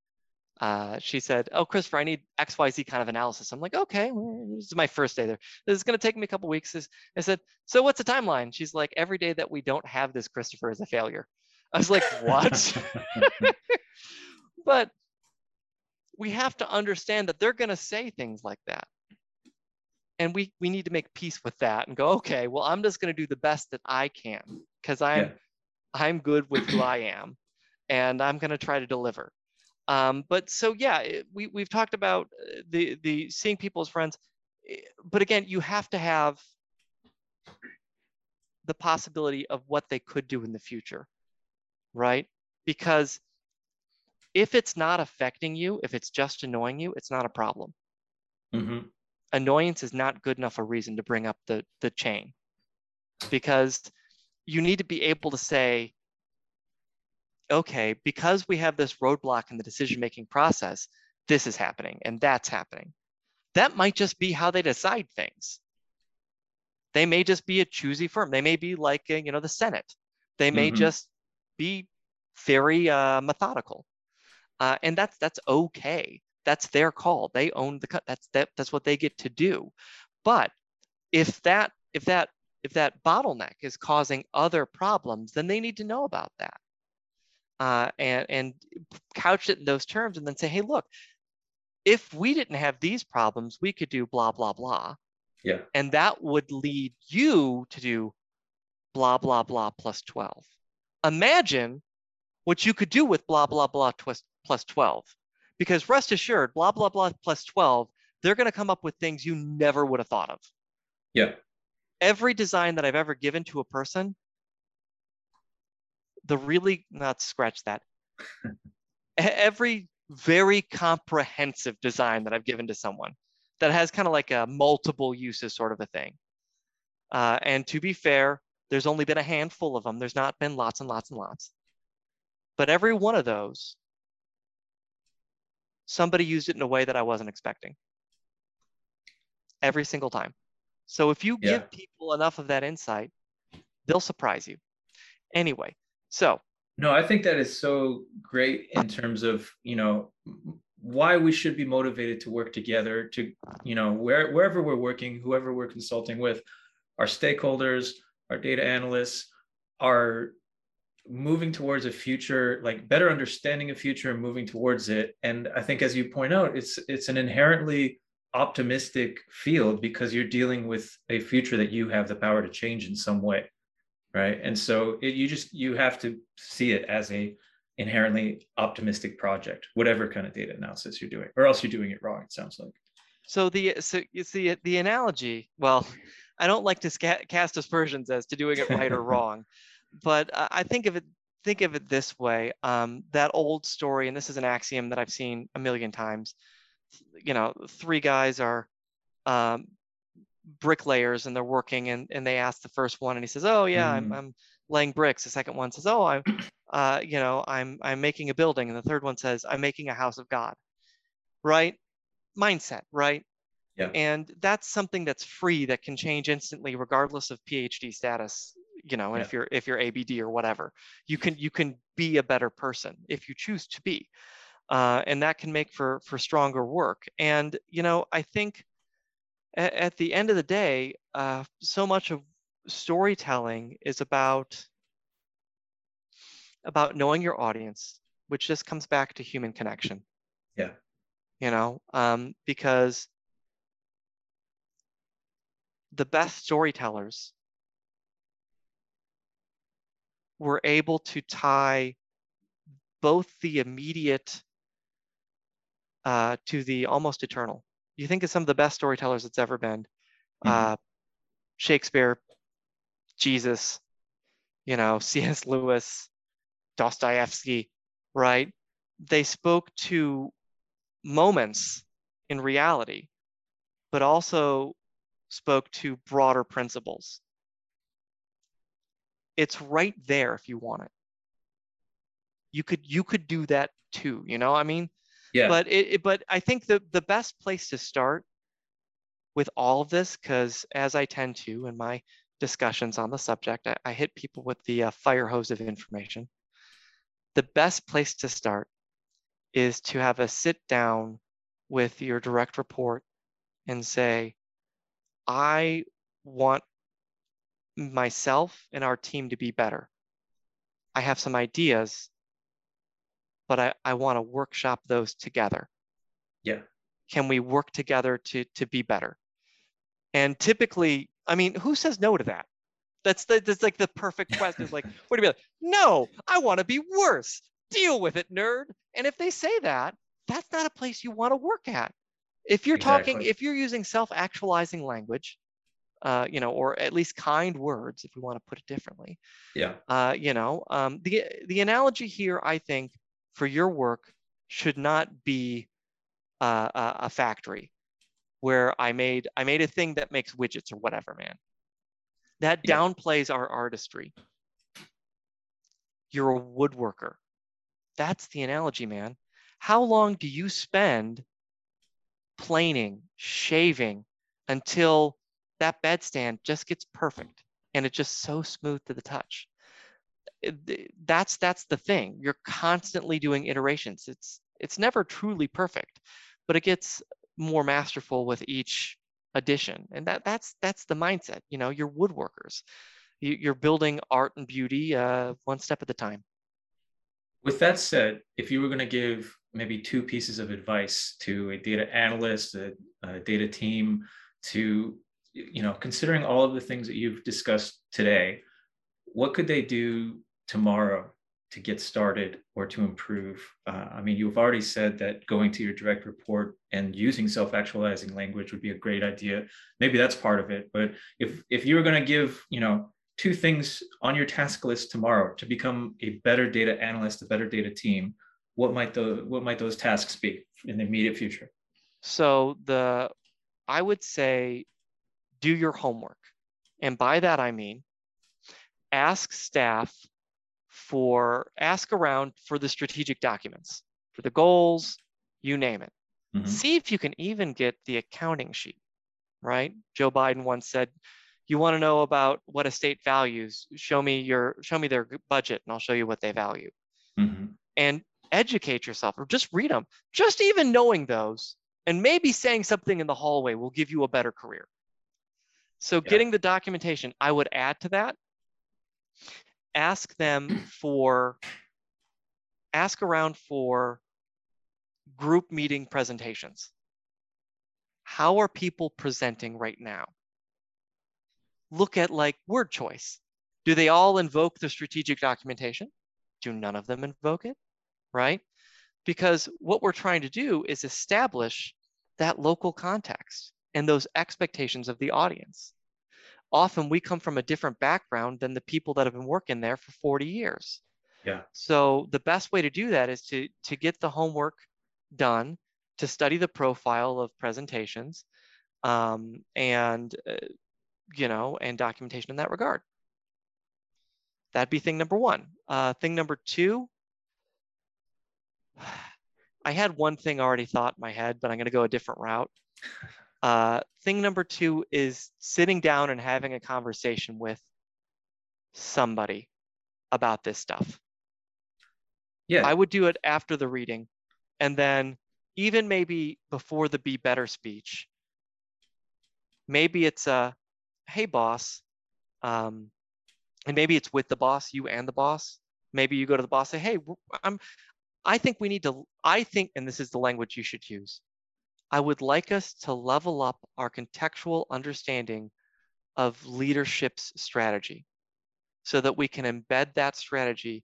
uh, she said, "Oh, Christopher, I need X, Y, Z kind of analysis." I'm like, "Okay, well, this is my first day there. This is going to take me a couple weeks." I said, "So what's the timeline?" She's like, "Every day that we don't have this, Christopher, is a failure." I was like, "What?" (laughs) (laughs) but we have to understand that they're going to say things like that, and we we need to make peace with that and go, "Okay, well, I'm just going to do the best that I can because I'm yeah. I'm good with who I am, and I'm going to try to deliver." Um, but so yeah, it, we we've talked about uh, the the seeing people as friends, eh, but again, you have to have the possibility of what they could do in the future, right? Because if it's not affecting you, if it's just annoying you, it's not a problem. Mm-hmm. Annoyance is not good enough a reason to bring up the the chain, because you need to be able to say, okay, because we have this roadblock in the decision making process, this is happening and that's happening. That might just be how they decide things. They may just be a choosy firm. They may be like, uh, you know, the Senate. They may mm-hmm. just be very uh, methodical, uh, and that's that's okay. That's their call. They own the cut. That's that. That's what they get to do. But if that if that if that bottleneck is causing other problems, then they need to know about that uh, and, and couch it in those terms and then say, hey, look, if we didn't have these problems, we could do blah, blah, blah. Yeah. And that would lead you to do blah, blah, blah plus 12. imagine what you could do with blah, blah, blah plus, plus 12. Because rest assured, blah, blah, blah plus 12, they're going to come up with things you never would have thought of. Yeah. Every design that I've ever given to a person, the really, not scratch that. (laughs) Every very comprehensive design that I've given to someone that has kind of like a multiple uses sort of a thing. Uh, and to be fair, there's only been a handful of them. There's not been lots and lots and lots. But every one of those, somebody used it in a way that I wasn't expecting. Every single time. So if you yeah. give people enough of that insight, they'll surprise you. Anyway, so. No, I think that is so great in terms of, you know, why we should be motivated to work together to, you know, where, wherever we're working, whoever we're consulting with, our stakeholders, our data analysts, are moving towards a future like better understanding a future and moving towards it and i think as you point out it's it's an inherently optimistic field because you're dealing with a future that you have the power to change in some way right and so it, you just you have to see it as a inherently optimistic project whatever kind of data analysis you're doing or else you're doing it wrong it sounds like so the so you see the analogy well (laughs) i don't like to cast aspersions as to doing it right or (laughs) wrong but I think of it think of it this way: um, that old story, and this is an axiom that I've seen a million times. You know, three guys are um, bricklayers and they're working, and and they ask the first one, and he says, "Oh yeah, mm. I'm, I'm laying bricks." The second one says, "Oh, I'm, (clears throat) uh, you know, I'm I'm making a building," and the third one says, "I'm making a house of God." Right? Mindset, right? Yeah. And that's something that's free that can change instantly, regardless of PhD status you know, yeah. if you're if you're ABD or whatever, you can you can be a better person if you choose to be, uh, and that can make for for stronger work. And you know, I think at, at the end of the day, uh, so much of storytelling is about about knowing your audience, which just comes back to human connection. Yeah. You know, um, because the best storytellers we're able to tie both the immediate uh, to the almost eternal. You think of some of the best storytellers that's ever been. Mm-hmm. Uh, Shakespeare, Jesus, you know, (laughs) C.S. Lewis, Dostoevsky, right? They spoke to moments in reality, but also spoke to broader principles it's right there if you want it you could you could do that too you know i mean yeah but it, it but i think the the best place to start with all of this because as i tend to in my discussions on the subject i, I hit people with the uh, fire hose of information the best place to start is to have a sit down with your direct report and say i want myself and our team to be better. I have some ideas, but I, I want to workshop those together. Yeah. Can we work together to to be better? And typically, I mean, who says no to that? That's the, that's like the perfect question. It's like, what do you mean? No, I want to be worse. Deal with it, nerd. And if they say that, that's not a place you want to work at. If you're exactly. talking, if you're using self-actualizing language, uh, you know, or at least kind words, if we want to put it differently. Yeah. Uh, you know, um, the the analogy here, I think, for your work should not be uh, a, a factory where I made I made a thing that makes widgets or whatever, man. That yeah. downplays our artistry. You're a woodworker. That's the analogy, man. How long do you spend planing, shaving until that bed stand just gets perfect and it's just so smooth to the touch. That's that's the thing. You're constantly doing iterations. It's it's never truly perfect, but it gets more masterful with each addition. And that that's that's the mindset. You know, you're woodworkers. You're building art and beauty uh, one step at a time. With that said, if you were going to give maybe two pieces of advice to a data analyst, a, a data team, to you know, considering all of the things that you've discussed today, what could they do tomorrow to get started or to improve? Uh, I mean, you've already said that going to your direct report and using self-actualizing language would be a great idea. Maybe that's part of it. But if if you were going to give, you know, two things on your task list tomorrow to become a better data analyst, a better data team, what might the what might those tasks be in the immediate future? So the I would say do your homework. And by that I mean ask staff for ask around for the strategic documents, for the goals, you name it. Mm-hmm. See if you can even get the accounting sheet, right? Joe Biden once said, you want to know about what a state values, show me your show me their budget and I'll show you what they value. Mm-hmm. And educate yourself or just read them. Just even knowing those and maybe saying something in the hallway will give you a better career. So yeah. getting the documentation, I would add to that. Ask them (clears throat) for, ask around for group meeting presentations. How are people presenting right now? Look at like word choice. Do they all invoke the strategic documentation? Do none of them invoke it? Right? because what we're trying to do is establish that local context and those expectations of the audience. Often we come from a different background than the people that have been working there for 40 years. Yeah. So the best way to do that is to, to get the homework done, to study the profile of presentations, um, and uh, you know, and documentation in that regard. That'd be thing number one. Uh, thing number two, (sighs) I had one thing already thought in my head, but I'm going to go a different route. (laughs) Uh, thing number two is sitting down and having a conversation with somebody about this stuff. Yeah. I would do it after the reading and then even maybe before the be better speech. Maybe it's a, hey boss, um, and maybe it's with the boss, you and the boss. Maybe you go to the boss, say, hey, I'm I think we need to, I think, and this is the language you should use, I would like us to level up our contextual understanding of leadership's strategy so that we can embed that strategy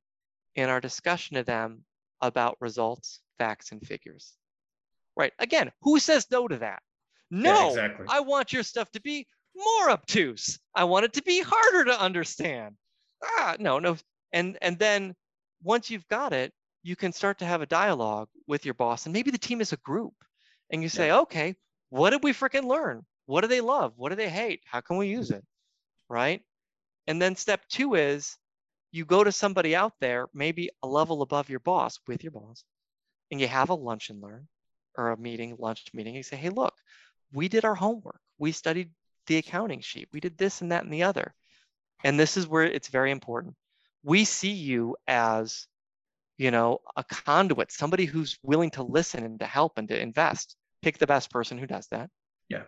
in our discussion of them about results, facts, and figures. Right. Again, who says no to that? No, yeah, exactly. I want your stuff to be more obtuse. I want it to be harder to understand. Ah, no, no. And and then once you've got it, you can start to have a dialogue with your boss and maybe the team is a group and you say yeah. okay what did we freaking learn? What do they love? What do they hate? How can we use it? Right? And then step two is you go to somebody out there maybe a level above your boss with your boss and you have a lunch and learn or a meeting lunch meeting you say hey look we did our homework. We studied the accounting sheet. We did this and that and the other. And this is where it's very important. We see you as you know, a conduit, somebody who's willing to listen and to help and to invest. Pick the best person who does that. Yeah.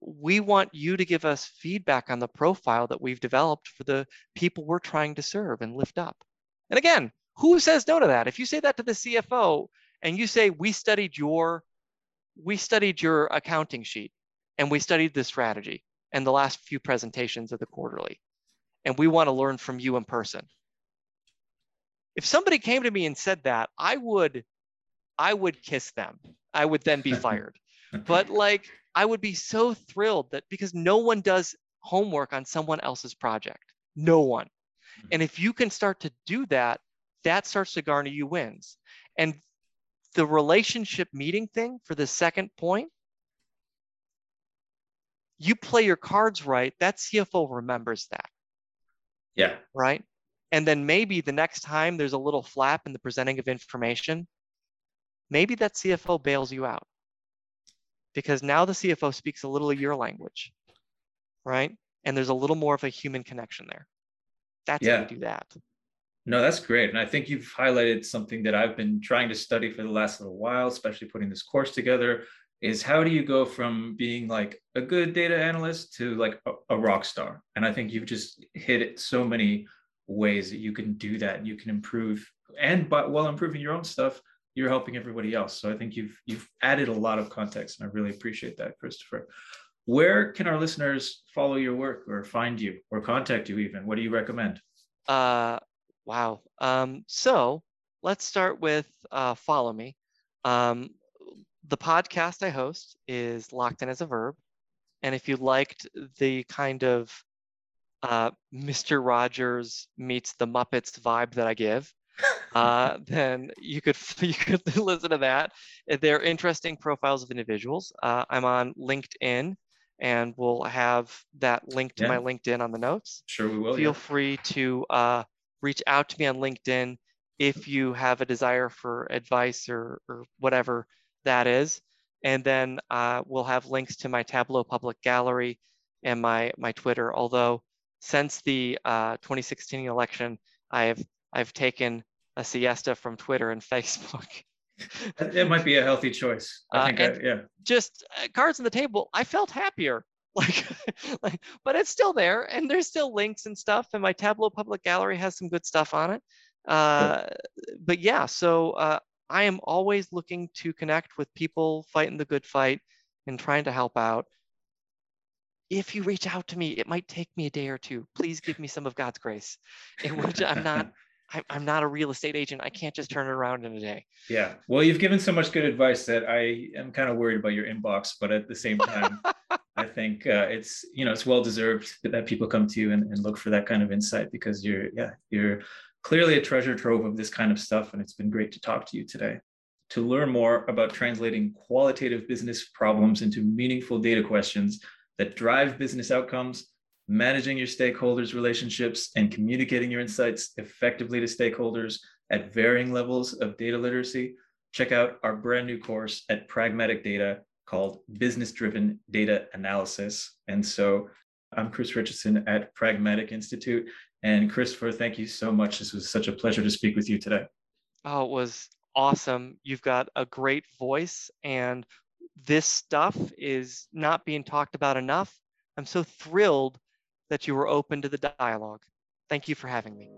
We want you to give us feedback on the profile that we've developed for the people we're trying to serve and lift up. And again, who says no to that? If you say that to the CFO and you say we studied your we studied your accounting sheet and we studied the strategy and the last few presentations of the quarterly and we want to learn from you in person if somebody came to me and said that, I would, I would kiss them. I would then be fired. but (laughs) like, I would be so thrilled that because no one does homework on someone else's project, no one. Mm-hmm. And if you can start to do that, that starts to garner you wins. And the relationship meeting thing for the second point, you play your cards right, that CFO remembers that. Yeah. Right. And then maybe the next time there's a little flap in the presenting of information, maybe that CFO bails you out because now the CFO speaks a little of your language, right? And there's a little more of a human connection there. That's yeah. how you do that. No, that's great. And I think you've highlighted something that I've been trying to study for the last little while, especially putting this course together, is how do you go from being like a good data analyst to like a, a rock star? And I think you've just hit so many ways that you can do that you can improve and but while improving your own stuff you're helping everybody else so i think you've you've added a lot of context and i really appreciate that christopher where can our listeners follow your work or find you or contact you even what do you recommend uh, Wow. Um, so let's start with uh, follow me. Um, the podcast I host is Locked In as a Verb. And if you liked the kind of uh, Mr. Rogers meets the Muppets vibe that I give, uh, then you could (laughs) you could listen to that. They're interesting profiles of individuals. Uh, I'm on LinkedIn, and we'll have that link to yeah. my LinkedIn on the notes. Sure, we will. Feel yeah. free to uh, reach out to me on LinkedIn if you have a desire for advice or, or whatever that is. And then uh, we'll have links to my Tableau public gallery and my my Twitter. Although since the uh, 2016 election, I've I've taken a siesta from Twitter and (laughs) Facebook. it might be a healthy choice. I uh, think, I, yeah. Just uh, cards on the table. I felt happier. (laughs) Like, like, but it's still there, and there's still links and stuff. And my Tableau public gallery has some good stuff on it. Uh, cool. But yeah, so uh, I am always looking to connect with people fighting the good fight and trying to help out. If you reach out to me, it might take me a day or two. Please give me some of God's grace, in which I'm not (laughs) I'm not a real estate agent. I can't just turn it around in a day. Yeah. Well, you've given so much good advice that I am kind of worried about your inbox, but at the same time, (laughs) I think uh, it's you know it's well deserved that people come to you and, and look for that kind of insight because you're yeah you're clearly a treasure trove of this kind of stuff, and it's been great to talk to you today. To learn more about translating qualitative business problems into meaningful data questions that drive business outcomes managing your stakeholders' relationships, and communicating your insights effectively to stakeholders at varying levels of data literacy, check out our brand new course at Pragmatic Data called Business Driven Data Analysis. And so I'm Chris Richardson at Pragmatic Institute. And Christopher, thank you so much. This was such a pleasure to speak with you today. Oh, it was awesome. You've got a great voice, and this stuff is not being talked about enough. I'm so thrilled that you were open to the dialogue. Thank you for having me.